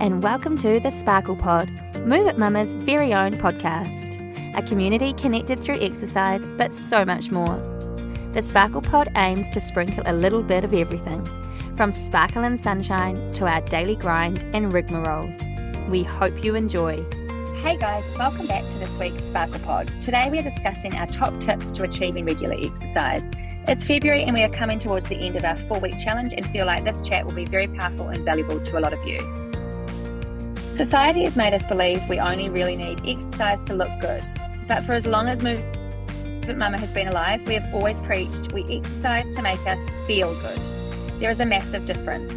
and welcome to the Sparkle Pod, Move It Mama's very own podcast. A community connected through exercise, but so much more. The Sparkle Pod aims to sprinkle a little bit of everything, from sparkle and sunshine to our daily grind and rigmaroles. We hope you enjoy. Hey guys, welcome back to this week's Sparkle Pod. Today we are discussing our top tips to achieving regular exercise. It's February and we are coming towards the end of our four week challenge and feel like this chat will be very powerful and valuable to a lot of you. Society has made us believe we only really need exercise to look good. But for as long as Move It Mama has been alive, we have always preached we exercise to make us feel good. There is a massive difference.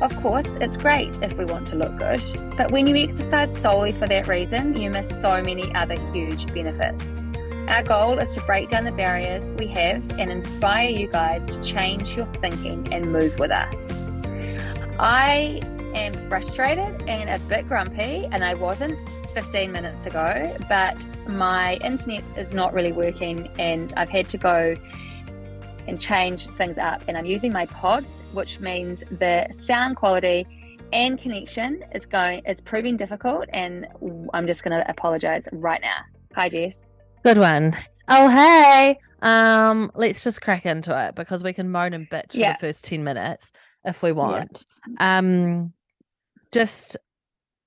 Of course, it's great if we want to look good, but when you exercise solely for that reason, you miss so many other huge benefits. Our goal is to break down the barriers we have and inspire you guys to change your thinking and move with us. I am frustrated and a bit grumpy, and I wasn't 15 minutes ago, but my internet is not really working, and I've had to go and change things up. And I'm using my pods, which means the sound quality and connection is going is proving difficult, and I'm just going to apologize right now. Hi, Jess. Good one. Oh hey. Um, let's just crack into it because we can moan and bitch yeah. for the first 10 minutes if we want. Yeah. Um just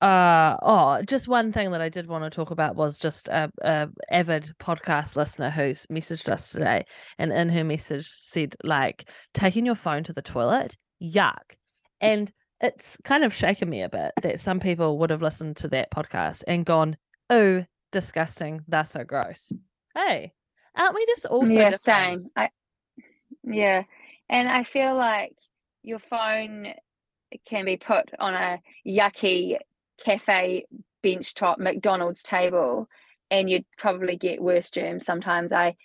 uh oh just one thing that i did want to talk about was just a, a, avid podcast listener who's messaged us today and in her message said like taking your phone to the toilet yuck and it's kind of shaken me a bit that some people would have listened to that podcast and gone oh disgusting. That's so gross. Hey, aren't we just also yeah, different? same. I yeah, and I feel like your phone can be put on a yucky cafe bench top McDonald's table, and you'd probably get worse germs. Sometimes I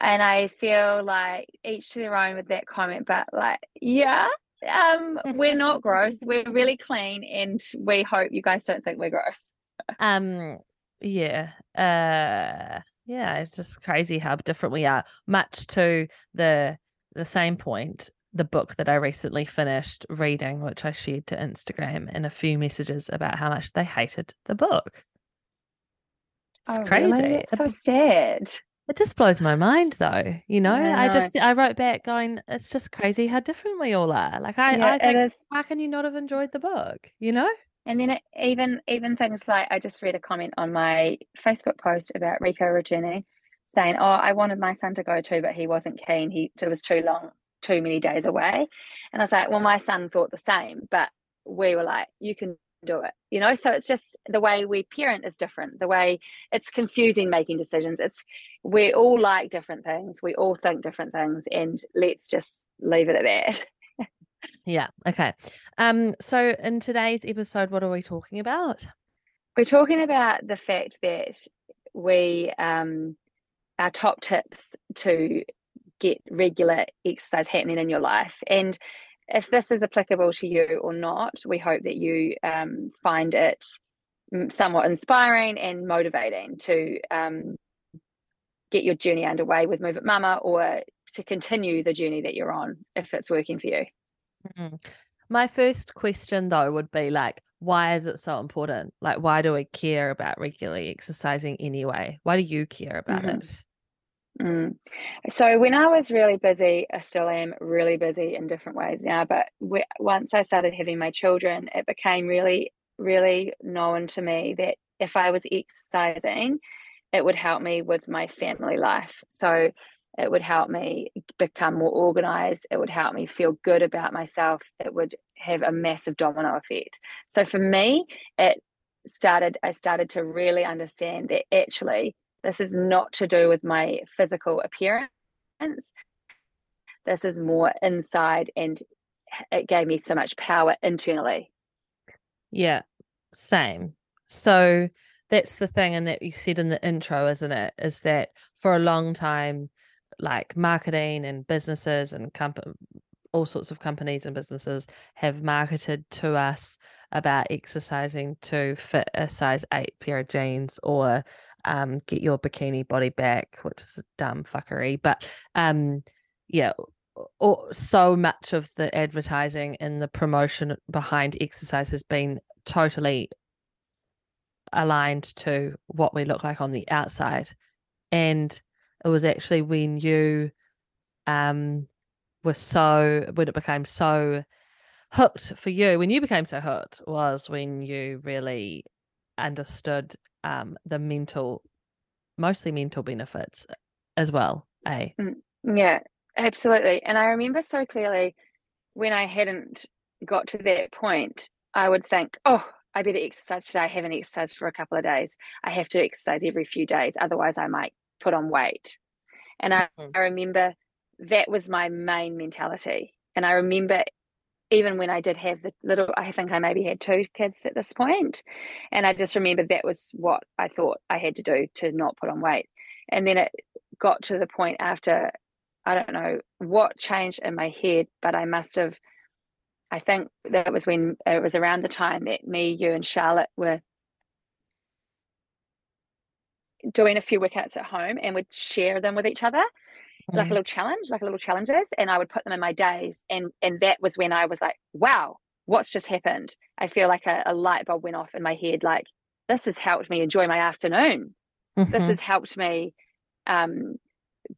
and I feel like each to their own with that comment, but like yeah. Um, we're not gross. We're really clean, and we hope you guys don't think we're gross. Um, yeah. Uh yeah, it's just crazy how different we are. Much to the the same point, the book that I recently finished reading, which I shared to Instagram, and a few messages about how much they hated the book. It's oh, crazy. Really? It's so sad. It just blows my mind though. You know, I, know. I, just I wrote back going, it's just crazy how different we all are. Like I, yeah, I think how can you not have enjoyed the book? You know? And then it, even even things like I just read a comment on my Facebook post about Rico Regini saying, "Oh, I wanted my son to go too, but he wasn't keen. He it was too long, too many days away." And I was like, "Well, my son thought the same, but we were like, you can do it, you know." So it's just the way we parent is different. The way it's confusing making decisions. It's we all like different things. We all think different things, and let's just leave it at that. Yeah. Okay. Um, so in today's episode, what are we talking about? We're talking about the fact that we um our top tips to get regular exercise happening in your life. And if this is applicable to you or not, we hope that you um, find it somewhat inspiring and motivating to um, get your journey underway with Move It Mama or to continue the journey that you're on if it's working for you. Mm-hmm. My first question though would be like, why is it so important? Like, why do we care about regularly exercising anyway? Why do you care about mm-hmm. it? Mm. So when I was really busy, I still am really busy in different ways now. But we, once I started having my children, it became really, really known to me that if I was exercising, it would help me with my family life. So it would help me become more organized it would help me feel good about myself it would have a massive domino effect so for me it started i started to really understand that actually this is not to do with my physical appearance. This is more inside and it gave me so much power internally. Yeah same. So that's the thing and that you said in the intro isn't it? Is that for a long time like marketing and businesses and comp- all sorts of companies and businesses have marketed to us about exercising to fit a size eight pair of jeans or um, get your bikini body back, which is a dumb fuckery. But um, yeah, or so much of the advertising and the promotion behind exercise has been totally aligned to what we look like on the outside. And it was actually when you um were so when it became so hooked for you, when you became so hooked was when you really understood um the mental mostly mental benefits as well. Eh? Mm, yeah, absolutely. And I remember so clearly when I hadn't got to that point, I would think, oh, I better exercise today. I haven't exercised for a couple of days. I have to exercise every few days. Otherwise, I might put on weight. And I, mm-hmm. I remember that was my main mentality. And I remember even when I did have the little, I think I maybe had two kids at this point, And I just remember that was what I thought I had to do to not put on weight. And then it got to the point after, I don't know what changed in my head, but I must have I think that was when it was around the time that me, you, and Charlotte were doing a few workouts at home and would share them with each other mm. like a mm. little challenge like a little challenges and i would put them in my days and and that was when i was like wow what's just happened i feel like a, a light bulb went off in my head like this has helped me enjoy my afternoon mm-hmm. this has helped me um,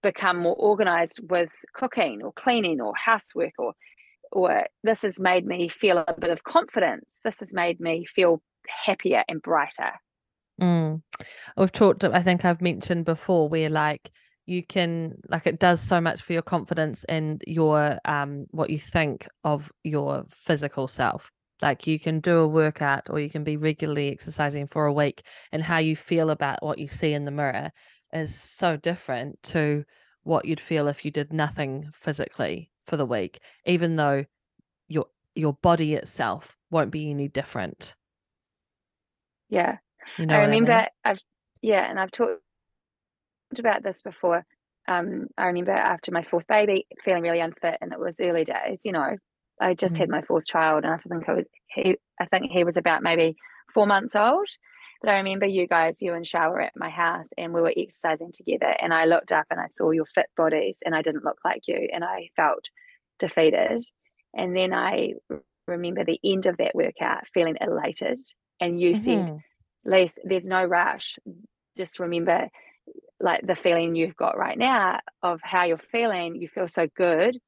become more organized with cooking or cleaning or housework or or this has made me feel a bit of confidence. This has made me feel happier and brighter. Mm. We've talked, I think I've mentioned before, where like you can, like, it does so much for your confidence and your, um, what you think of your physical self. Like, you can do a workout or you can be regularly exercising for a week, and how you feel about what you see in the mirror is so different to what you'd feel if you did nothing physically for the week, even though your your body itself won't be any different. Yeah. You know I remember I mean? I've yeah, and I've talked about this before. Um, I remember after my fourth baby feeling really unfit and it was early days, you know. I just mm. had my fourth child and I think I was, he I think he was about maybe four months old. But I remember you guys, you and Shah were at my house and we were exercising together. And I looked up and I saw your fit bodies and I didn't look like you. And I felt defeated. And then I remember the end of that workout feeling elated. And you mm-hmm. said, Lise, there's no rush. Just remember like the feeling you've got right now of how you're feeling. You feel so good.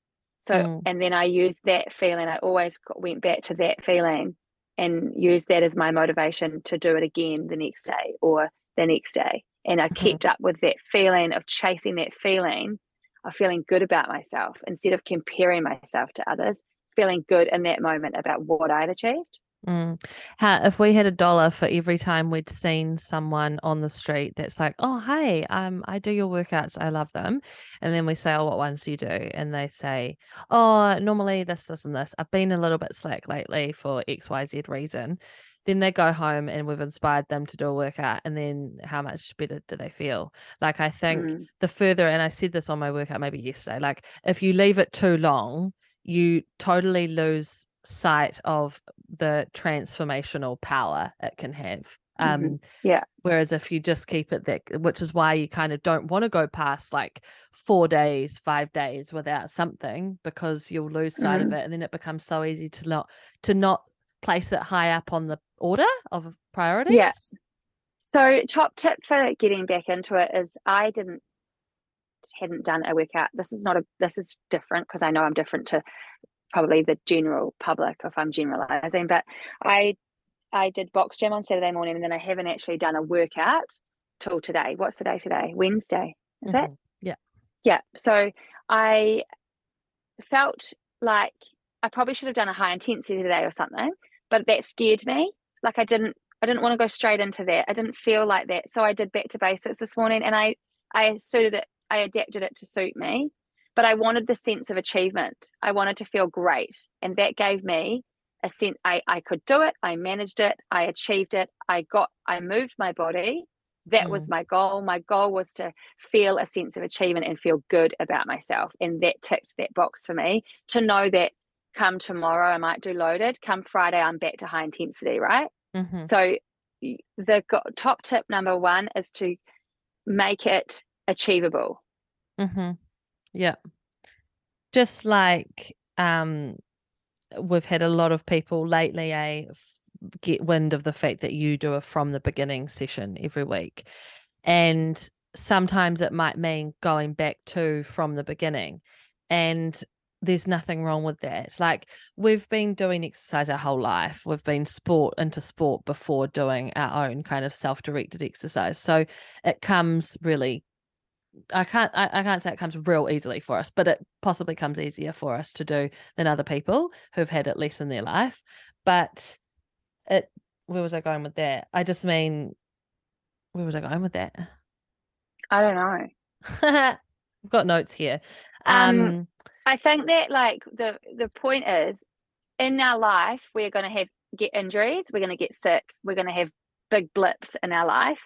So, mm. and then I used that feeling. I always went back to that feeling and use that as my motivation to do it again the next day or the next day. And I mm-hmm. kept up with that feeling of chasing that feeling of feeling good about myself instead of comparing myself to others, feeling good in that moment about what I'd achieved. Mm. How, if we had a dollar for every time we'd seen someone on the street that's like, oh, hey, um, I do your workouts, I love them. And then we say, oh, what ones do you do? And they say, oh, normally this, this, and this. I've been a little bit slack lately for XYZ reason. Then they go home and we've inspired them to do a workout. And then how much better do they feel? Like, I think mm. the further, and I said this on my workout maybe yesterday, like, if you leave it too long, you totally lose sight of the transformational power it can have. Um, mm-hmm. yeah. Whereas if you just keep it that, which is why you kind of don't want to go past like four days, five days without something because you'll lose sight mm-hmm. of it, and then it becomes so easy to not to not place it high up on the order of priorities. Yeah. So top tip for getting back into it is I didn't hadn't done a workout. This is not a this is different because I know I'm different to probably the general public if I'm generalizing. But I I did box gym on Saturday morning and then I haven't actually done a workout till today. What's the day today? Wednesday. Is mm-hmm. it? Yeah. Yeah. So I felt like I probably should have done a high intensity today or something, but that scared me. Like I didn't I didn't want to go straight into that. I didn't feel like that. So I did back to basics this morning and I I suited it I adapted it to suit me but I wanted the sense of achievement. I wanted to feel great. And that gave me a sense I, I could do it. I managed it. I achieved it. I got, I moved my body. That mm. was my goal. My goal was to feel a sense of achievement and feel good about myself. And that ticked that box for me to know that come tomorrow, I might do loaded. Come Friday, I'm back to high intensity, right? Mm-hmm. So the top tip number one is to make it achievable. Mm-hmm. Yeah. Just like um we've had a lot of people lately, eh, get wind of the fact that you do a from the beginning session every week. And sometimes it might mean going back to from the beginning. And there's nothing wrong with that. Like we've been doing exercise our whole life. We've been sport into sport before doing our own kind of self-directed exercise. So it comes really I can't I, I can't say it comes real easily for us, but it possibly comes easier for us to do than other people who've had it less in their life. But it where was I going with that? I just mean where was I going with that? I don't know. I've got notes here. Um, um I think that like the the point is in our life we're going to have get injuries, we're going to get sick, we're going to have big blips in our life.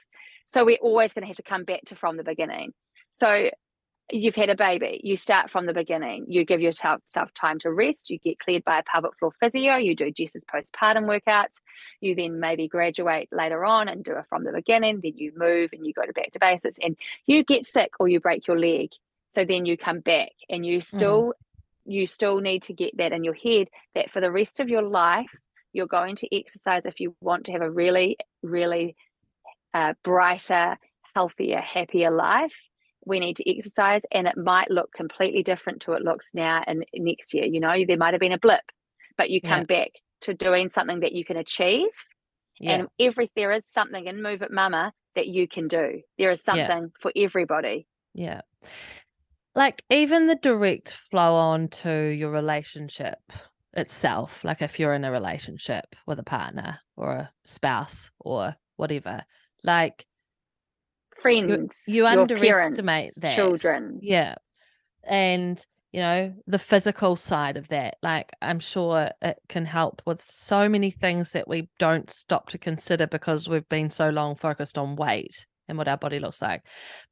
So we're always going to have to come back to from the beginning. So you've had a baby, you start from the beginning. You give yourself time to rest. You get cleared by a pelvic floor physio. You do Jess's postpartum workouts. You then maybe graduate later on and do it from the beginning. Then you move and you go to back to basics and you get sick or you break your leg. So then you come back and you still mm. you still need to get that in your head that for the rest of your life you're going to exercise if you want to have a really really uh, brighter healthier happier life we need to exercise and it might look completely different to it looks now and next year you know there might have been a blip but you come yeah. back to doing something that you can achieve yeah. and every there is something in move it mama that you can do there is something yeah. for everybody yeah like even the direct flow on to your relationship itself like if you're in a relationship with a partner or a spouse or whatever like friends, you, you underestimate parents, that children. Yeah. And you know, the physical side of that. Like I'm sure it can help with so many things that we don't stop to consider because we've been so long focused on weight and what our body looks like.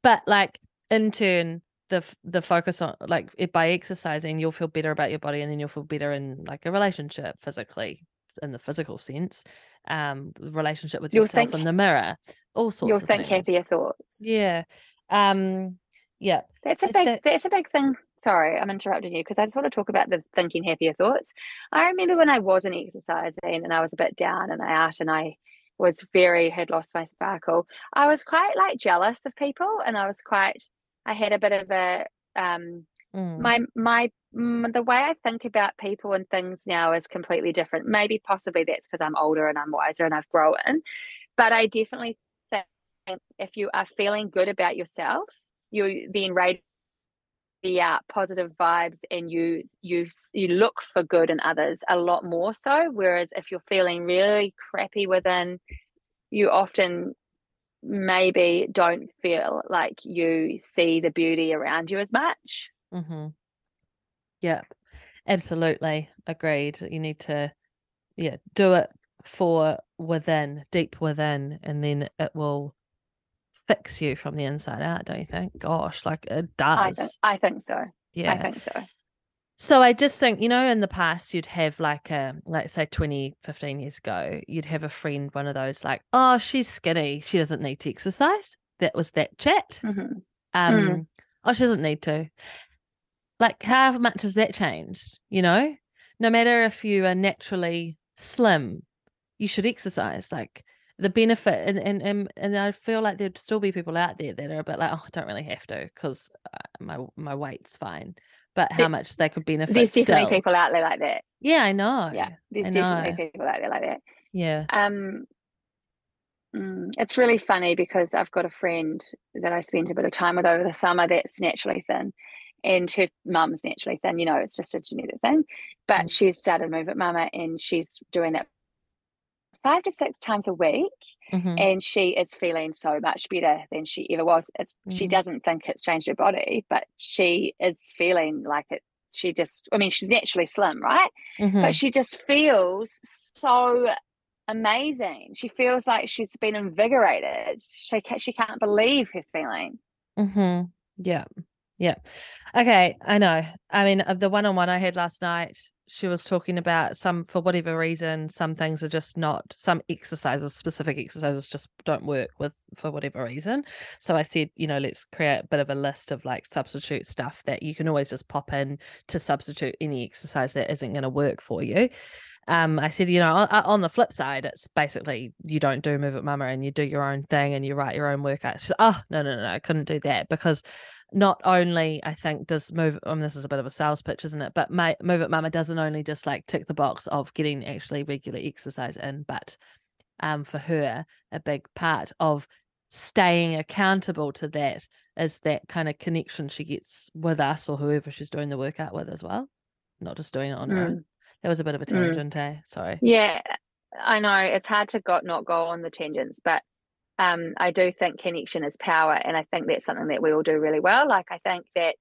But like in turn, the the focus on like if by exercising you'll feel better about your body and then you'll feel better in like a relationship physically in the physical sense um relationship with you'll yourself think, in the mirror all sorts you'll think things. happier thoughts yeah um yeah that's a big a, that's a big thing sorry i'm interrupting you because i just want to talk about the thinking happier thoughts i remember when i wasn't exercising and i was a bit down and out and i was very had lost my sparkle i was quite like jealous of people and i was quite i had a bit of a um mm. my my mm, the way I think about people and things now is completely different. Maybe possibly that's because I'm older and I'm wiser and I've grown. But I definitely if you are feeling good about yourself, you then radiate out positive vibes and you you you look for good in others a lot more so. Whereas if you're feeling really crappy within, you often maybe don't feel like you see the beauty around you as much. Mm-hmm. Yeah, absolutely agreed. You need to, yeah, do it for within, deep within, and then it will fix you from the inside out. Don't you think? Gosh, like it does. I think, I think so. Yeah, I think so. So I just think, you know, in the past, you'd have like a, like say 20, 15 years ago, you'd have a friend, one of those like, oh, she's skinny. She doesn't need to exercise. That was that chat. Mm-hmm. Um, mm. Oh, she doesn't need to. Like, how much has that changed? You know, no matter if you are naturally slim, you should exercise. Like, the benefit and, and and and I feel like there'd still be people out there that are a bit like, oh, I don't really have to because uh, my my weight's fine but how much they could benefit. There's definitely still. people out there like that. Yeah, I know. Yeah, there's I definitely know. people out there like that. Yeah. Um, mm, it's really funny because I've got a friend that I spent a bit of time with over the summer that's naturally thin, and her mum's naturally thin. You know, it's just a genetic thing. But mm. she's started Move It Mama, and she's doing it five to six times a week mm-hmm. and she is feeling so much better than she ever was it's mm-hmm. she doesn't think it's changed her body but she is feeling like it she just i mean she's naturally slim right mm-hmm. but she just feels so amazing she feels like she's been invigorated she, she can't believe her feeling mm-hmm. yeah yeah. Okay. I know. I mean, uh, the one on one I had last night, she was talking about some, for whatever reason, some things are just not, some exercises, specific exercises just don't work with for whatever reason. So I said, you know, let's create a bit of a list of like substitute stuff that you can always just pop in to substitute any exercise that isn't going to work for you. Um, I said, you know, on, on, the flip side, it's basically you don't do Move It Mama and you do your own thing and you write your own workouts. Said, oh, no, no, no, no, I couldn't do that because not only I think does move um this is a bit of a sales pitch, isn't it? But my move it mama doesn't only just like tick the box of getting actually regular exercise in, but um for her a big part of staying accountable to that is that kind of connection she gets with us or whoever she's doing the workout with as well. Not just doing it on mm. her own. That was a bit of a mm. tangent, mm. eh? Sorry. Yeah, I know. It's hard to got not go on the tangents, but um, I do think connection is power, and I think that's something that we all do really well. Like I think that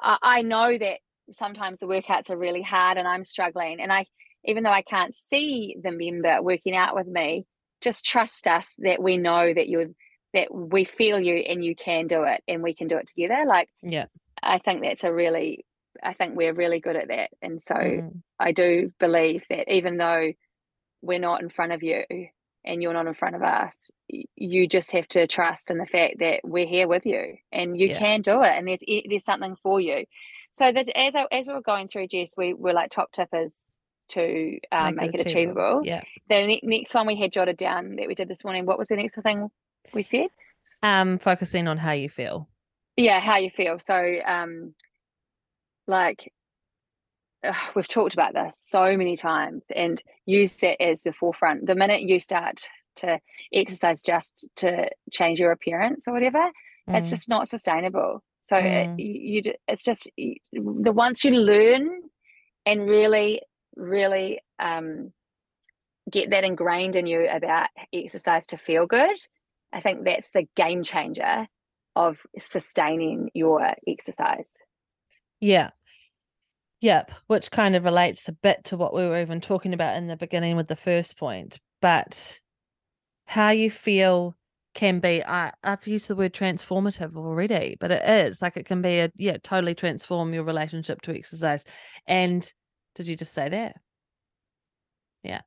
I, I know that sometimes the workouts are really hard, and I'm struggling, and I even though I can't see the member working out with me, just trust us that we know that you're that we feel you and you can do it, and we can do it together. Like yeah, I think that's a really I think we're really good at that, and so mm. I do believe that even though we're not in front of you and you're not in front of us you just have to trust in the fact that we're here with you and you yeah. can do it and there's there's something for you so that as I, as we were going through Jess we were like top tippers to um, make, make, it, achievable. achievable. Yeah. The ne- next one we had jotted down that we did this morning. What was the next thing we said? Um, focusing on how you feel. Yeah, how you feel. So, um, like we've talked about this so many times and use that as the forefront. The minute you start to exercise just to change your appearance or whatever, mm. it's just not sustainable. So mm. it, you, it's just the once you learn and really, really um, get that ingrained in you about exercise to feel good, I think that's the game changer of sustaining your exercise. Yeah. Yep, which kind of relates a bit to what we were even talking about in the beginning with the first point. But how you feel can be I, I've used the word transformative already, but it is like it can be a yeah, totally transform your relationship to exercise. And did you just say that? Yeah.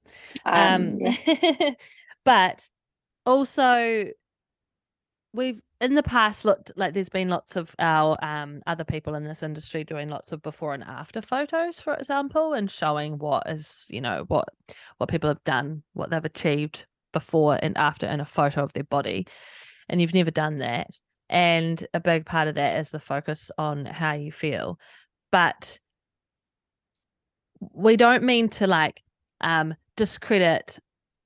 Um, um yeah. but also we've in the past looked like there's been lots of our um, other people in this industry doing lots of before and after photos for example and showing what is you know what what people have done what they've achieved before and after in a photo of their body. And you've never done that. And a big part of that is the focus on how you feel. But we don't mean to like um discredit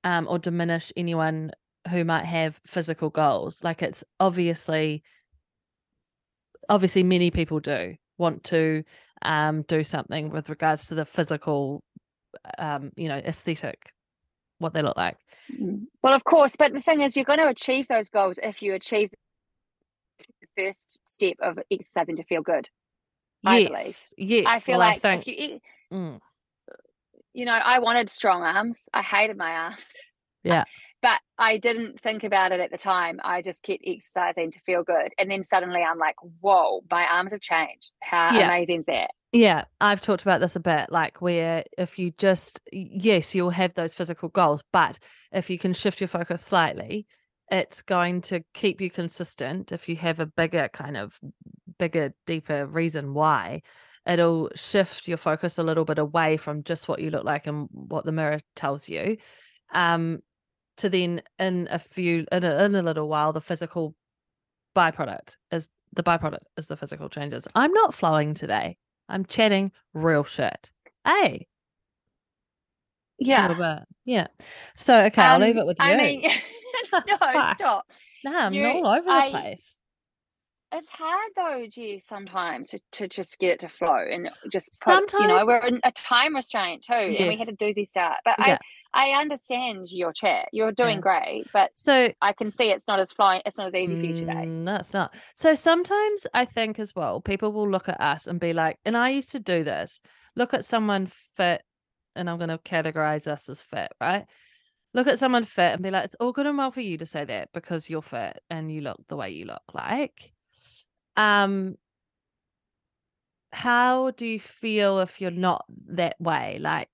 um, or diminish anyone who might have physical goals. Like it's obviously, obviously, many people do want to um, do something with regards to the physical, um, you know, aesthetic, what they look like. Mm. Well, of course, but the thing is, you're going to achieve those goals if you achieve the first step of exercising to feel good. I yes, believe. yes. I feel well, like I think... if you, mm. you know, I wanted strong arms. I hated my arms. Yeah but I didn't think about it at the time. I just kept exercising to feel good. And then suddenly I'm like, whoa, my arms have changed. How yeah. amazing is that? Yeah, I've talked about this a bit. Like, where if you just, yes, you'll have those physical goals, but if you can shift your focus slightly, it's going to keep you consistent. If you have a bigger, kind of bigger, deeper reason why, it'll shift your focus a little bit away from just what you look like and what the mirror tells you um to then in a few in a, in a little while the physical byproduct is the byproduct is the physical changes. I'm not flowing today. I'm chatting real shit. Hey. Yeah. yeah. So okay um, i'll leave it with you. i mean no stop. No i'm you, all over I, the place. It's hard though, gee, sometimes to, to just get it to flow and just put, sometimes you know we're in a time restraint too, yes. and we had a doozy start. But yeah. I I understand your chat. You're doing yeah. great, but so I can see it's not as flying. It's not as easy for you today. No, it's not. So sometimes I think as well, people will look at us and be like, and I used to do this. Look at someone fit, and I'm going to categorize us as fit, right? Look at someone fit and be like, it's all good and well for you to say that because you're fit and you look the way you look like um how do you feel if you're not that way like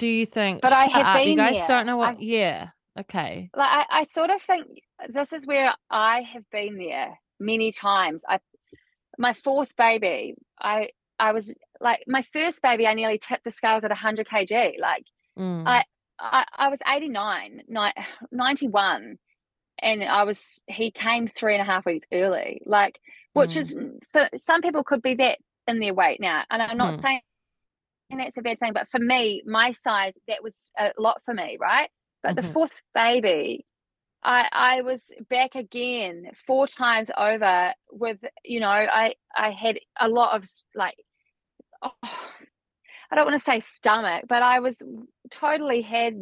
do you think but i have been you guys there. don't know what I, yeah Okay. Like I, I sort of think this is where I have been there many times. I my fourth baby, I I was like my first baby, I nearly tipped the scales at 100 kg. Like mm. I, I I was 89, 91 and I was he came three and a half weeks early. Like which mm. is for some people could be that in their weight now. And I'm not mm. saying that's a bad thing, but for me, my size, that was a lot for me, right? But mm-hmm. the fourth baby, I I was back again four times over with you know I I had a lot of like oh, I don't want to say stomach, but I was totally had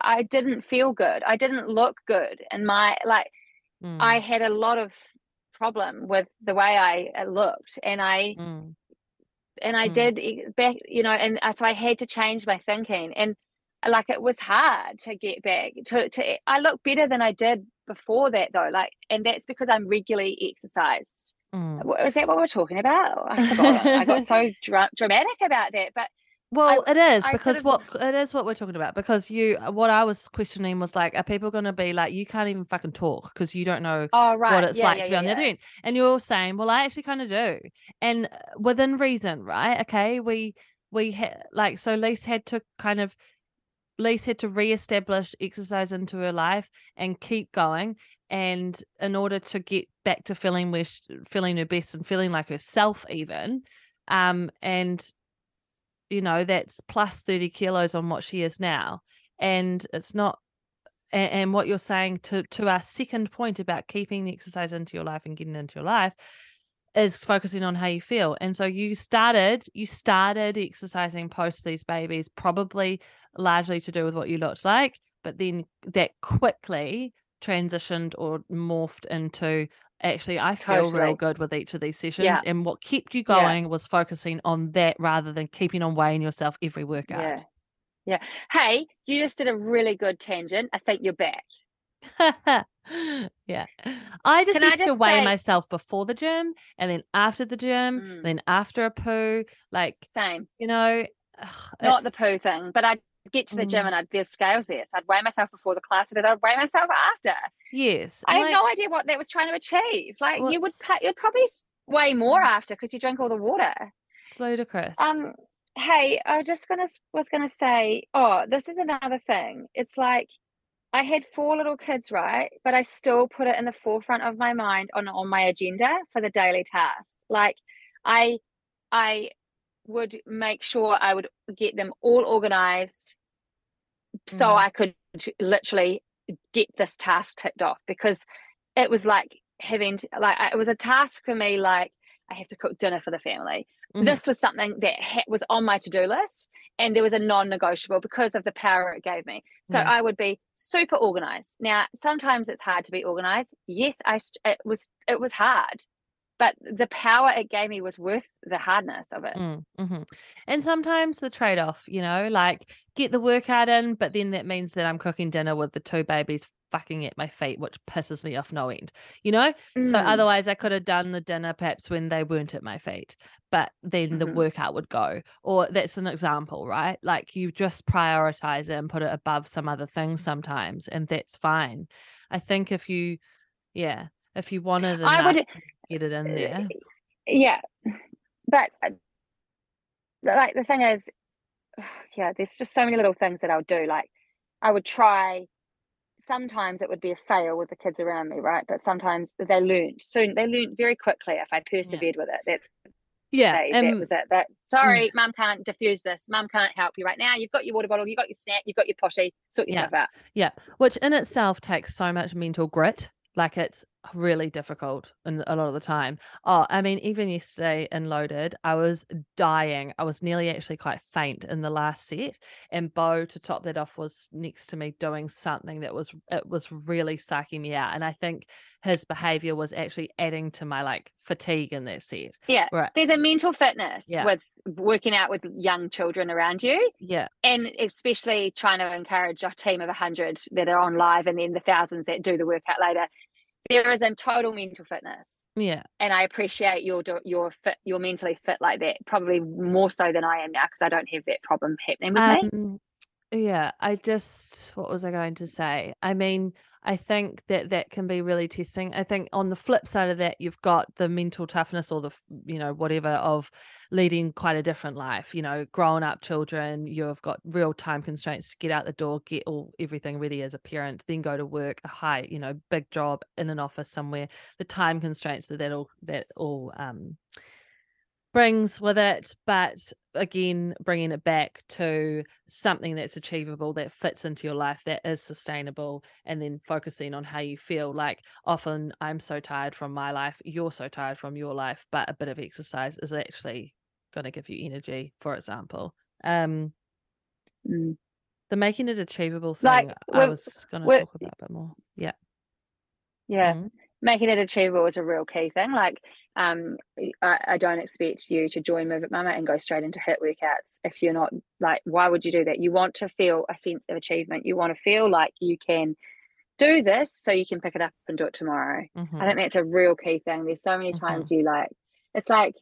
I didn't feel good. I didn't look good, and my like mm. I had a lot of problem with the way I looked, and I mm. And I mm. did back, you know, and so I had to change my thinking, and like it was hard to get back to to. I look better than I did before that though, like, and that's because I'm regularly exercised. Mm. Is that what we're talking about? I. I got so dra- dramatic about that, but well, I, it is I because sort of... what it is what we're talking about. Because you, what I was questioning was like, are people going to be like, you can't even fucking talk because you don't know oh, right. what it's yeah, like yeah, to be yeah, on the other end? And you're saying, well, I actually kind of do, and uh, within reason, right? Okay, we we had like so. Lise had to kind of Lise had to reestablish exercise into her life and keep going. And in order to get back to feeling where she, feeling her best and feeling like herself, even, um, and you know, that's plus 30 kilos on what she is now. And it's not and, and, what you're saying to to our second point about keeping the exercise into your life and getting into your life is focusing on how you feel. And so you started you started exercising post these babies, probably largely to do with what you looked like, but then that quickly transitioned or morphed into actually I feel totally. real good with each of these sessions. Yeah. And what kept you going yeah. was focusing on that rather than keeping on weighing yourself every workout. Yeah. Yeah. Hey, you just did a really good tangent. I think you're back. yeah. I just Can used I just to weigh say... myself before the gym and then after the gym, mm. then after a poo. Like same. You know, not the poo thing, but I get to the mm. gym and I'd, there's scales there. So I'd weigh myself before the class and then I'd weigh myself after. Yes. I have no idea what that was trying to achieve. Like you would you'd probably weigh more mm. after because you drink all the water. It's ludicrous. Um, hey, I was just gonna was gonna say, oh, this is another thing. It's like I had four little kids, right? But I still put it in the forefront of my mind on on my agenda for the daily task. Like I I would make sure I would get them all organized so mm. I could literally get this task ticked off because it was like having to, like it was a task for me like I have to cook dinner for the family. Mm. This was something that ha- was on my to-do list and there was a non-negotiable because of the power it gave me. So. I would be super organized. Now, sometimes it's hard to be organized. Yes, I st- it was it was hard but the power it gave me was worth the hardness of it. Mm, hmm And sometimes the trade off, you know, like get the workout in, but then that means that I'm cooking dinner with the two babies fucking at my feet, which pisses me off no end, you know? Mm. So otherwise, I could have done the dinner perhaps when they weren't at my feet, but then mm-hmm. the workout would go. Or that's an example, right? Like you just prioritize it and put it above some other things sometimes, and that's fine. I think if you, yeah, if you wanted enough, I would get it in there. Yeah, but uh, like the thing is, yeah, there's just so many little things that I'll do. Like I would try. Sometimes it would be a fail with the kids around me, right? But sometimes they learned soon. They learned very quickly if I persevered yeah. with it. That yeah, they, um, that was it. That sorry, mm. mum can't diffuse this. Mum can't help you right now. You've got your water bottle, you've got your snack, you've got your potty. Sort your yeah. out. Yeah, which in itself takes so much mental grit like it's really difficult and a lot of the time. Oh, I mean, even yesterday in loaded, I was dying. I was nearly actually quite faint in the last set. And Bo, to top that off, was next to me doing something that was it was really sucking me out. And I think his behavior was actually adding to my like fatigue in that set. Yeah. Right. There's a mental fitness yeah. with working out with young children around you. Yeah. And especially trying to encourage a team of 100 that are on live and then the thousands that do the workout later there is a total mental fitness. Yeah. And I appreciate your your fit you're mentally fit like that, probably more so than I am now because I don't have that problem happening with um, me. yeah, I just, what was I going to say? I mean, I think that that can be really testing. I think on the flip side of that, you've got the mental toughness or the, you know, whatever of leading quite a different life. You know, growing up children, you've got real time constraints to get out the door, get all everything ready as a parent, then go to work, a high, you know, big job in an office somewhere. The time constraints that that all that all um brings with it, but again, bringing it back to something that's achievable, that fits into your life, that is sustainable, and then focusing on how you feel. Like often, I'm so tired from my life, you're so tired from your life, but a bit of exercise is actually going to give you energy, for example. Um, mm. The making it achievable thing, like, I was going to talk about a bit more. Yeah. Yeah. Mm-hmm making it achievable is a real key thing. Like, um, I, I, don't expect you to join Move It Mama and go straight into HIIT workouts if you're not like, why would you do that? You want to feel a sense of achievement. You want to feel like you can do this so you can pick it up and do it tomorrow. Mm-hmm. I think that's a real key thing. There's so many times mm-hmm. you like, it's like,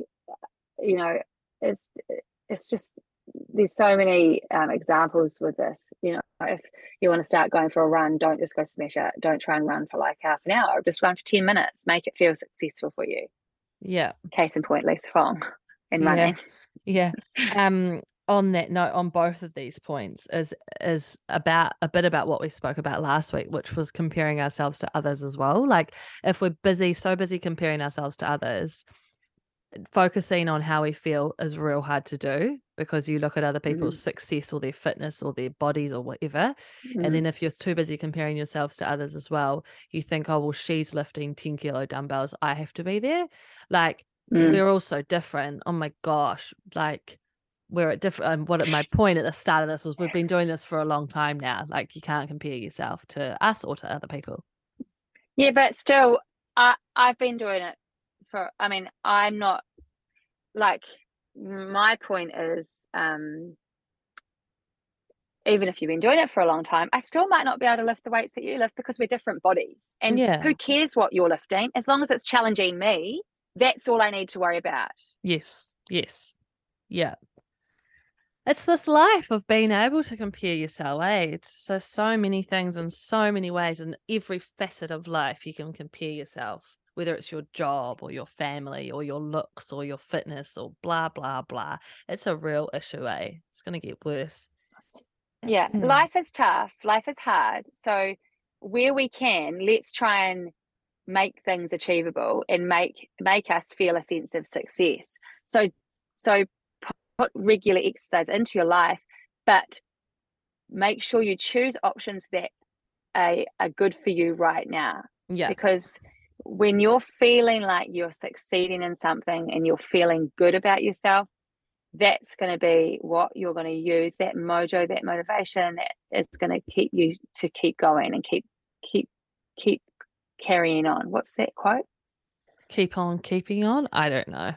you know, it's it's just there's so many um, examples with this. You know, if you want to start going for a run, don't just go smash it. Don't try and run for like half an hour. Just run for 10 minutes. Make it feel successful for you. Yeah. Case in point, Lisa Fong in running. Yeah. yeah. Um, on that note, on both of these points is is about a bit about what we spoke about last week, which was comparing ourselves to others as well. Like if we're busy, so busy comparing ourselves to others, focusing on how we feel is real hard to do because you look at other people's mm. success or their fitness or their bodies or whatever. Mm. And then if you're too busy comparing yourselves to others as well, you think, oh, well, she's lifting 10 kilo dumbbells. I have to be there. Like, mm. we're all so different. Oh my gosh. Like, we're at different. Um, what my point at the start of this was we've been doing this for a long time now. Like, you can't compare yourself to us or to other people. Yeah, but still, I, I've been doing it for, I mean, I'm not like my point is um even if you've been doing it for a long time, I still might not be able to lift the weights that you lift because we're different bodies. And yeah. who cares what you're lifting? As long as it's challenging me, that's all I need to worry about. Yes. Yes. Yeah. It's this life of being able to compare yourself, eh? It's so so many things in so many ways in every facet of life you can compare yourself whether it's your job or your family or your looks or your fitness or blah, blah, blah. It's a real issue, eh? It's going to get worse. Yeah, mm. life is tough, life is hard. So, where we can, let's try and make things achievable and make make us feel a sense of success. So, so put regular exercise into your life, but make sure you choose options that are, are good for you right now. Yeah. Because when you're feeling like you're succeeding in something and you're feeling good about yourself, that's going to be what you're going to use that mojo, that motivation that is going to keep you to keep going and keep keep keep carrying on. What's that quote? Keep on keeping on. I don't know.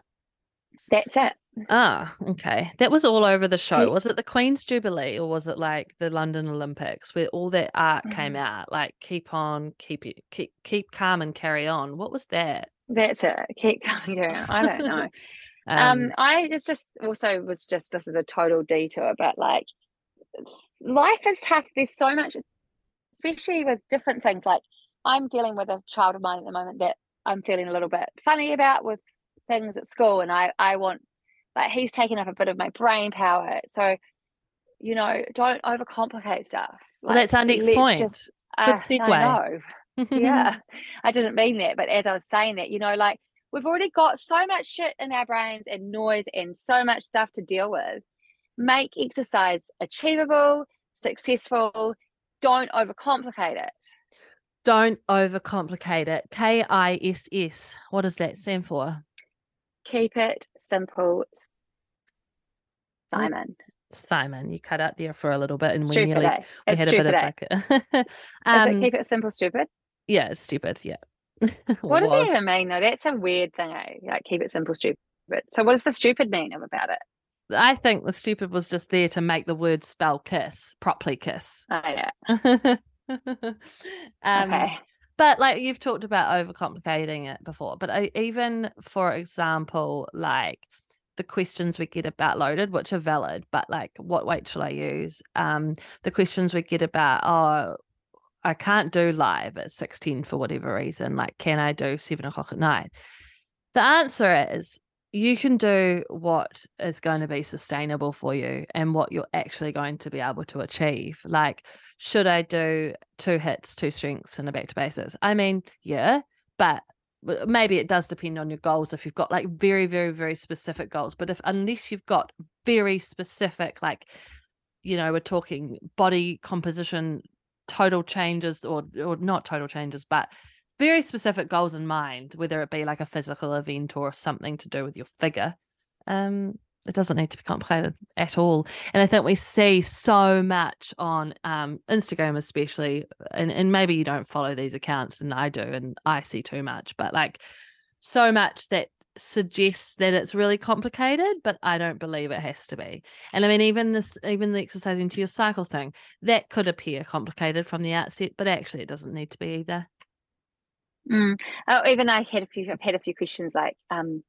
That's it. Ah, okay. That was all over the show. Was it the Queen's Jubilee or was it like the London Olympics where all that art mm-hmm. came out? Like keep on, keep it, keep keep calm and carry on. What was that? That's it. Keep calm and I don't know. um, um, I just just also was just this is a total detour, but like life is tough. There's so much, especially with different things. Like I'm dealing with a child of mine at the moment that I'm feeling a little bit funny about with things at school, and I I want like he's taken up a bit of my brain power. So, you know, don't overcomplicate stuff. Like, well, that's our next point. Just, uh, Good segue. yeah, I didn't mean that, but as I was saying that, you know, like we've already got so much shit in our brains and noise and so much stuff to deal with. Make exercise achievable, successful. Don't overcomplicate it. Don't overcomplicate it. K I S S. What does that stand for? Keep it simple, Simon. Simon, you cut out there for a little bit, and we nearly eh? we had a bit of eh? like. um, it keep it simple, stupid? Yeah, it's stupid. Yeah. what does it even mean though? That's a weird thing. Eh? Like keep it simple, stupid. So what does the stupid mean about it? I think the stupid was just there to make the word spell kiss properly kiss. Oh yeah. um, okay but like you've talked about overcomplicating it before but I, even for example like the questions we get about loaded, which are valid, but like what weight shall I use? Um, the questions we get about, oh, I can't do live at 16 for whatever reason. Like, can I do seven o'clock at night? The answer is you can do what is going to be sustainable for you and what you're actually going to be able to achieve. Like, should I do two HIITs, two strengths, and a back to basics? I mean, yeah, but maybe it does depend on your goals if you've got like very very very specific goals but if unless you've got very specific like you know we're talking body composition total changes or or not total changes but very specific goals in mind whether it be like a physical event or something to do with your figure um it doesn't need to be complicated at all. And I think we see so much on um, Instagram, especially, and, and maybe you don't follow these accounts, and I do, and I see too much, but like so much that suggests that it's really complicated, but I don't believe it has to be. And I mean, even this, even the exercising to your cycle thing, that could appear complicated from the outset, but actually, it doesn't need to be either. Mm. Oh, even I had a few. I've had a few questions like, um,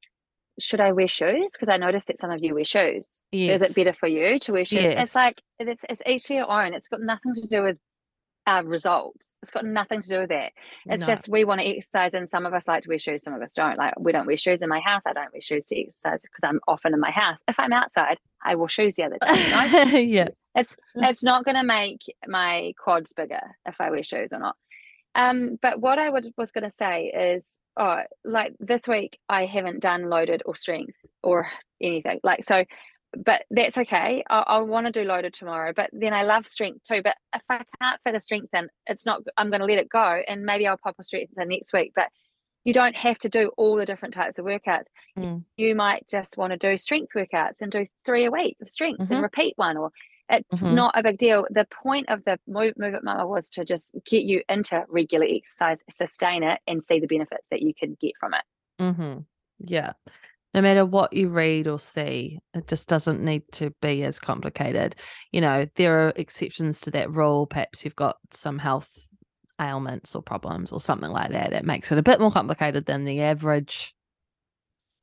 should I wear shoes? Because I noticed that some of you wear shoes. Yes. Is it better for you to wear shoes? Yes. It's like it's it's each to your own. It's got nothing to do with our results. It's got nothing to do with that. It's no. just we want to exercise, and some of us like to wear shoes, some of us don't. Like we don't wear shoes in my house. I don't wear shoes to exercise because I'm often in my house. If I'm outside, I wore shoes the other day. You know? yeah, it's it's not going to make my quads bigger if I wear shoes or not. Um, but what I would, was going to say is, oh, like this week I haven't done loaded or strength or anything. Like so, but that's okay. I'll, I'll want to do loaded tomorrow. But then I love strength too. But if I can't fit a strength in, it's not. I'm going to let it go, and maybe I'll pop a strength in next week. But you don't have to do all the different types of workouts. Mm. You might just want to do strength workouts and do three a week of strength mm-hmm. and repeat one or it's mm-hmm. not a big deal. The point of the move, move it mama was to just get you into regular exercise, sustain it, and see the benefits that you can get from it. Mm-hmm. Yeah. No matter what you read or see, it just doesn't need to be as complicated. You know, there are exceptions to that rule. Perhaps you've got some health ailments or problems or something like that that makes it a bit more complicated than the average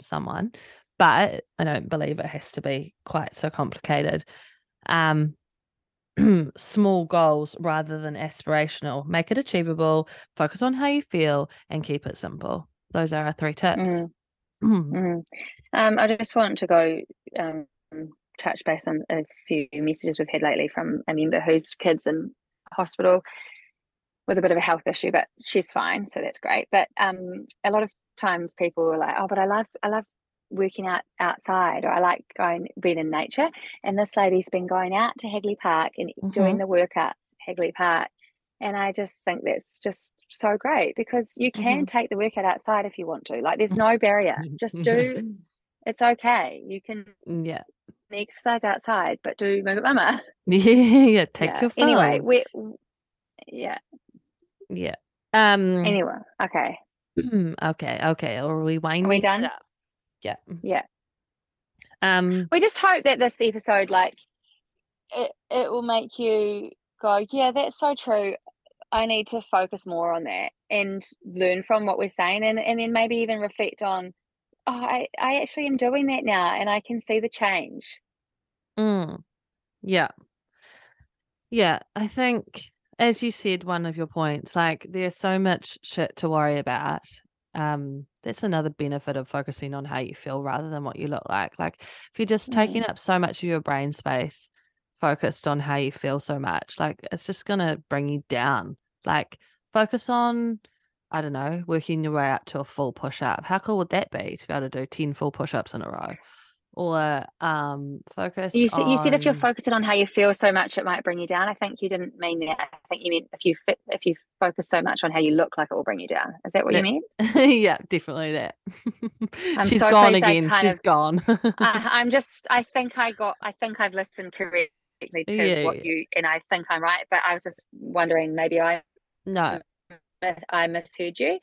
someone. But I don't believe it has to be quite so complicated um, small goals rather than aspirational. Make it achievable, focus on how you feel, and keep it simple. Those are our three tips. Mm. Mm. Um, I just want to go um, touch base on a few messages we've had lately from a member whose kids in hospital with a bit of a health issue, but she's fine, so that's great. But um, a lot of times people are like, "Oh, but I love I love working out outside or I like going being in nature. And this lady's been going out to Hagley Park and mm-hmm. doing the workouts Hagley Park. And I just think that's just so great because you can mm-hmm. take the workout outside if you want to. Like there's no barrier. Just do it's okay. You can mm, yeah exercise outside, but do move it mama. Yeah, yeah. Take yeah. your phone. Anyway, we yeah. Yeah. Um anyway, okay. okay, okay. Are we winding Are we done? up? Yeah. Yeah. Um we just hope that this episode like it it will make you go, yeah, that's so true. I need to focus more on that and learn from what we're saying and, and then maybe even reflect on, oh, I, I actually am doing that now and I can see the change. Mm. Yeah. Yeah. I think as you said, one of your points, like there's so much shit to worry about um that's another benefit of focusing on how you feel rather than what you look like. Like if you're just taking mm. up so much of your brain space focused on how you feel so much like it's just going to bring you down. Like focus on i don't know working your way up to a full push up how cool would that be to be able to do 10 full push ups in a row or um focus you said, on... you said if you're focusing on how you feel so much it might bring you down. I think you didn't mean that. I think you meant if you fit if you focus so much on how you look like it will bring you down. Is that what yeah. you mean? Yeah definitely that. She's so gone again. she's of, gone. I, i'm just i think i got i think i've listened correctly to yeah, what yeah. you and i think i'm right but i was just wondering maybe i no. i misheard you.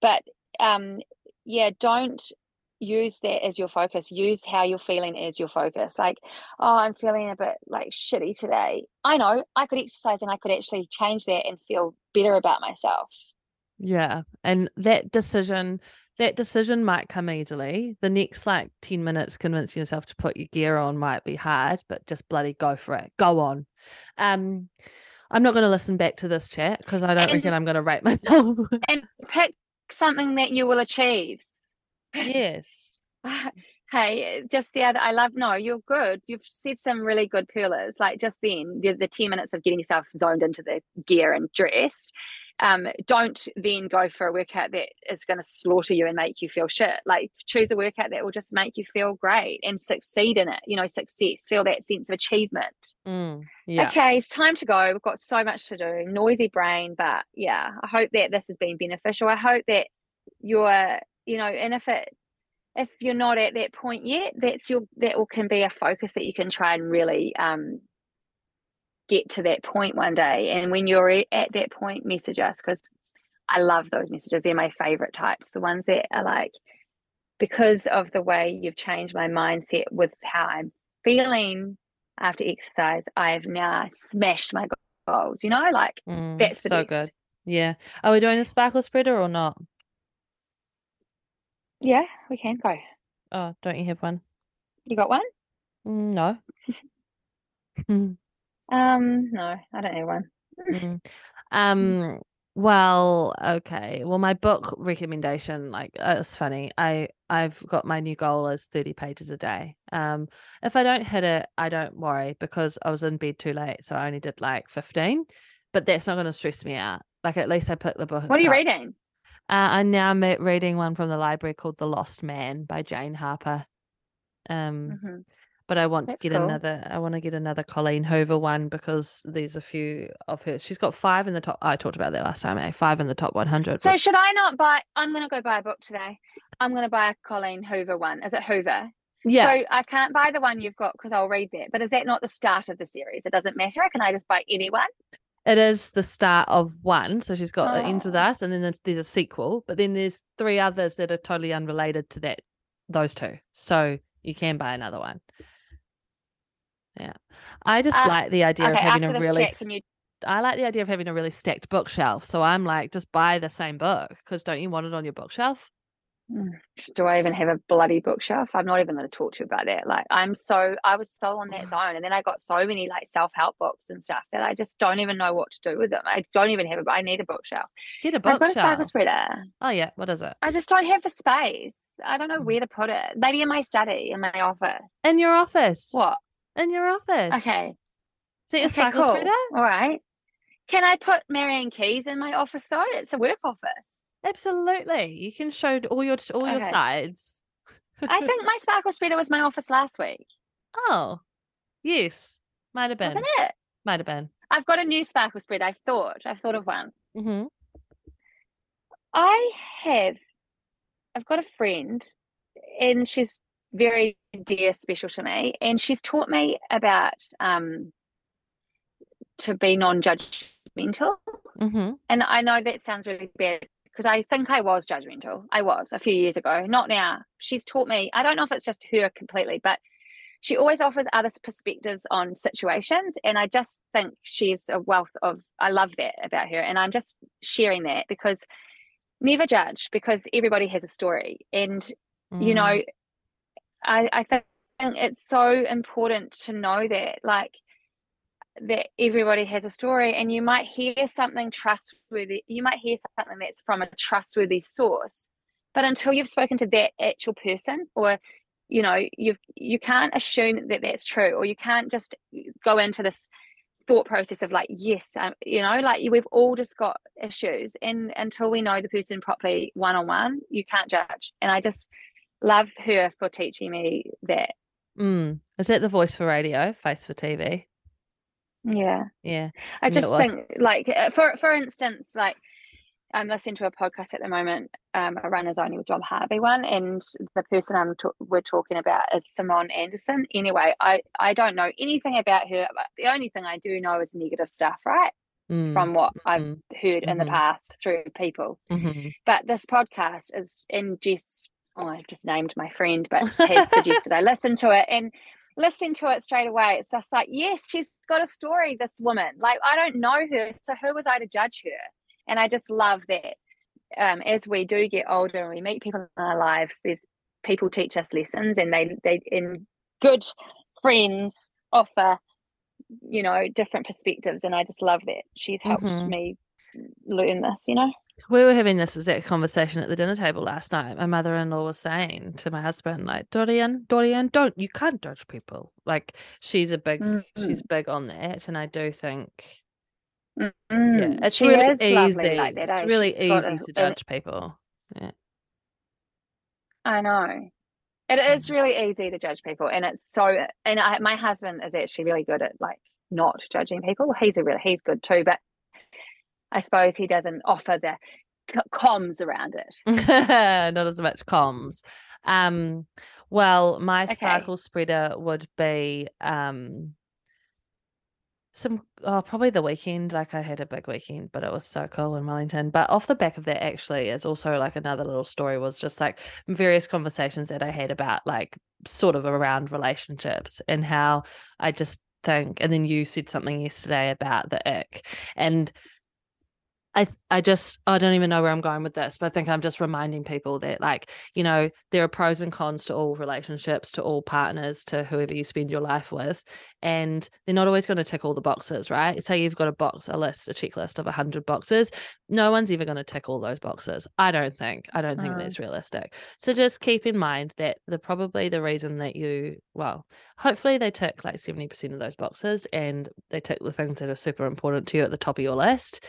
But um yeah don't use that as your focus use how you're feeling as your focus like oh i'm feeling a bit like shitty today i know i could exercise and i could actually change that and feel better about myself Yeah. And that decision, that decision might come easily. The next like 10 minutes convincing yourself to put your gear on might be hard, but just bloody go for it. Go on. Um I'm not going to listen back to this chat because I don't and, reckon I'm going to rate myself. and pick something that you will achieve. Yes. hey, just the other, I love, no, you're good. You've said some really good pearlers. Like just then, the, the 10 minutes of getting yourself zoned into the gear and dressed um, don't then go for a workout that is going to slaughter you and make you feel shit. Like choose a workout that will just make you feel great and succeed in it. You know, success, feel that sense of achievement. Mm, yeah. Okay, it's time to go. We've got so much to do. Noisy brain, but yeah, I hope that this has been beneficial. I hope that you're, you know, and if it if you're not at that point yet, that's your that can be a focus that you can try and really um, get to that point one day. And when you're at that point, message us because I love those messages. They're my favorite types. The ones that are like, because of the way you've changed my mindset with how I'm feeling after exercise, I've now smashed my goals. You know, like mm, that's so best. good. Yeah. Are we doing a sparkle spreader or not? Yeah, we can go. Oh, don't you have one? You got one? Mm, no. Um, no, I don't need one. mm. Um, well, okay. Well, my book recommendation, like uh, it's funny. I I've got my new goal is 30 pages a day. Um, if I don't hit it, I don't worry because I was in bed too late, so I only did like 15. But that's not going to stress me out. Like at least I picked the book. What are you up. reading? Uh, I'm now reading one from the library called The Lost Man by Jane Harper. Um, mm-hmm but I want That's to get cool. another. I want to get another Colleen Hoover one because there's a few of her. She's got five in the top. I talked about that last time. Eh? Five in the top 100. So should I not buy? I'm going to go buy a book today. I'm going to buy a Colleen Hoover one. Is it Hoover? Yeah. So I can't buy the one you've got because I'll read that. But is that not the start of the series? It doesn't matter. Can I just buy any one? It is the start of one. So she's got oh. it ends with oh. us, and then there's, there's a sequel. But then there's three others that are totally unrelated to that. Those two. So you can buy another one. Yeah. I just uh, like the idea okay, of having a really check, you... I like the idea of having a really stacked bookshelf. So I'm like, just buy the same book because don't you want it on your bookshelf? Mm, do I even have a bloody bookshelf? I'm not even going to talk to you about that. Like, I'm so, I was so on that zone. And then I got so many like self help books and stuff that I just don't even know what to do with them. I don't even have a, I need a bookshelf. Get a bookshelf. I've got a spreader. Oh, yeah. What is it? I just don't have the space. I don't know mm. where to put it. Maybe in my study, in my office. In your office? What? in your office. Okay. See your okay, cool. spreader? All right. Can I put Marian Keyes in my office though? It's a work office. Absolutely. You can show all your all okay. your sides. I think my sparkle spreader was my office last week. Oh, yes. Might have been. Wasn't it? Might have been. I've got a new sparkle spread. I've thought. I've thought of one. Mm-hmm. I have. I've got a friend, and she's very dear, special to me. And she's taught me about um, to be non judgmental. Mm-hmm. And I know that sounds really bad because I think I was judgmental. I was a few years ago, not now. She's taught me, I don't know if it's just her completely, but she always offers other perspectives on situations. And I just think she's a wealth of, I love that about her. And I'm just sharing that because never judge because everybody has a story. And, mm. you know, mm. I, I think it's so important to know that, like, that everybody has a story and you might hear something trustworthy you might hear something that's from a trustworthy source but until you've spoken to that actual person or you know you you can't assume that that's true or you can't just go into this thought process of like yes um, you know like we've all just got issues and until we know the person properly one on one you can't judge and i just love her for teaching me that. Mm. Is that the voice for radio, face for TV? Yeah. Yeah. I just think like uh, for for instance, like I'm listening to a podcast at the moment, um, a runners only with John Harvey one, and the person I'm we're talking about is Simone Anderson. Anyway, I I don't know anything about her, but the only thing I do know is negative stuff, right? Mm. From what mm-hmm. I've heard mm-hmm. in the mm-hmm. past through people. Mm-hmm. But this podcast is in Jess oh, I've just named my friend, but has suggested I listen to it and listening to it straight away. It's just like, yes, she's got a story, this woman. Like, I don't know her. So who was I to judge her? And I just love that um, as we do get older and we meet people in our lives, there's people teach us lessons, and they they in good friends offer you know different perspectives, and I just love that she's helped mm-hmm. me learn this. You know. We were having this exact conversation at the dinner table last night. My mother-in-law was saying to my husband, like, Dorian, Dorian, don't you can't judge people. Like she's a big mm-hmm. she's big on that. And I do think Mm-hmm. Yeah, it's she really easy. Like that, it's eh? really She's easy to judge people. Yeah. I know. It is mm. really easy to judge people, and it's so. And I, my husband is actually really good at like not judging people. He's a really he's good too, but I suppose he doesn't offer the comms around it. not as much comms. Um, well, my okay. sparkle spreader would be um some oh probably the weekend like i had a big weekend but it was so cool in wellington but off the back of that actually it's also like another little story was just like various conversations that i had about like sort of around relationships and how i just think and then you said something yesterday about the ick and I I just I don't even know where I'm going with this, but I think I'm just reminding people that like, you know, there are pros and cons to all relationships, to all partners, to whoever you spend your life with. And they're not always going to tick all the boxes, right? Say you've got a box, a list, a checklist of a hundred boxes. No one's ever going to tick all those boxes. I don't think. I don't think uh. that's realistic. So just keep in mind that the probably the reason that you well, hopefully they tick like 70% of those boxes and they tick the things that are super important to you at the top of your list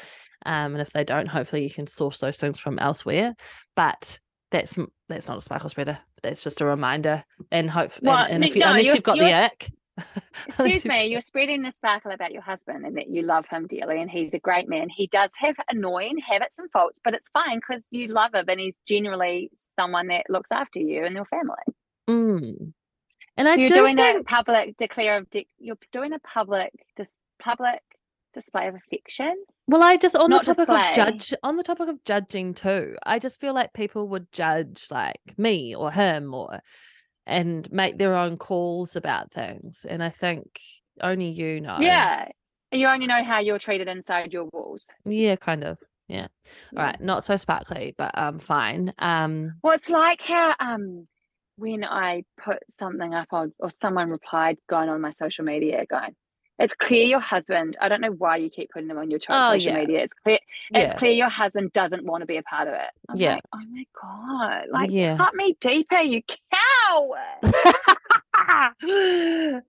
um, and if they don't, hopefully you can source those things from elsewhere. But that's that's not a sparkle spreader. That's just a reminder. And hope well, and, and if you, no, unless you've got the ick. Excuse me, you're spreading the sparkle about your husband and that you love him dearly and he's a great man. He does have annoying habits and faults, but it's fine because you love him and he's generally someone that looks after you and your family. Mm. And I you're do doing think... a public declare of de- you're doing a public just public display of affection. Well, I just on the topic display. of judge on the topic of judging too. I just feel like people would judge like me or him or and make their own calls about things. And I think only you know. Yeah. You only know how you're treated inside your walls. Yeah, kind of. Yeah. All right. Not so sparkly, but um fine. Um Well, it's like how um when I put something up on or someone replied going on my social media going, it's clear your husband i don't know why you keep putting them on your oh, social yeah. media it's clear yeah. it's clear your husband doesn't want to be a part of it I'm yeah like, oh my god like yeah. cut me deeper you cow okay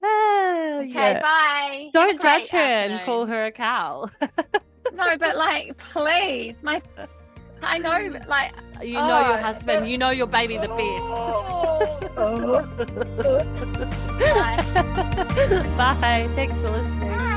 yeah. bye don't judge her and call her a cow no but like please my I know, mm. like you know oh, your husband, you know your baby the best. Oh. Bye. Bye. Thanks for listening.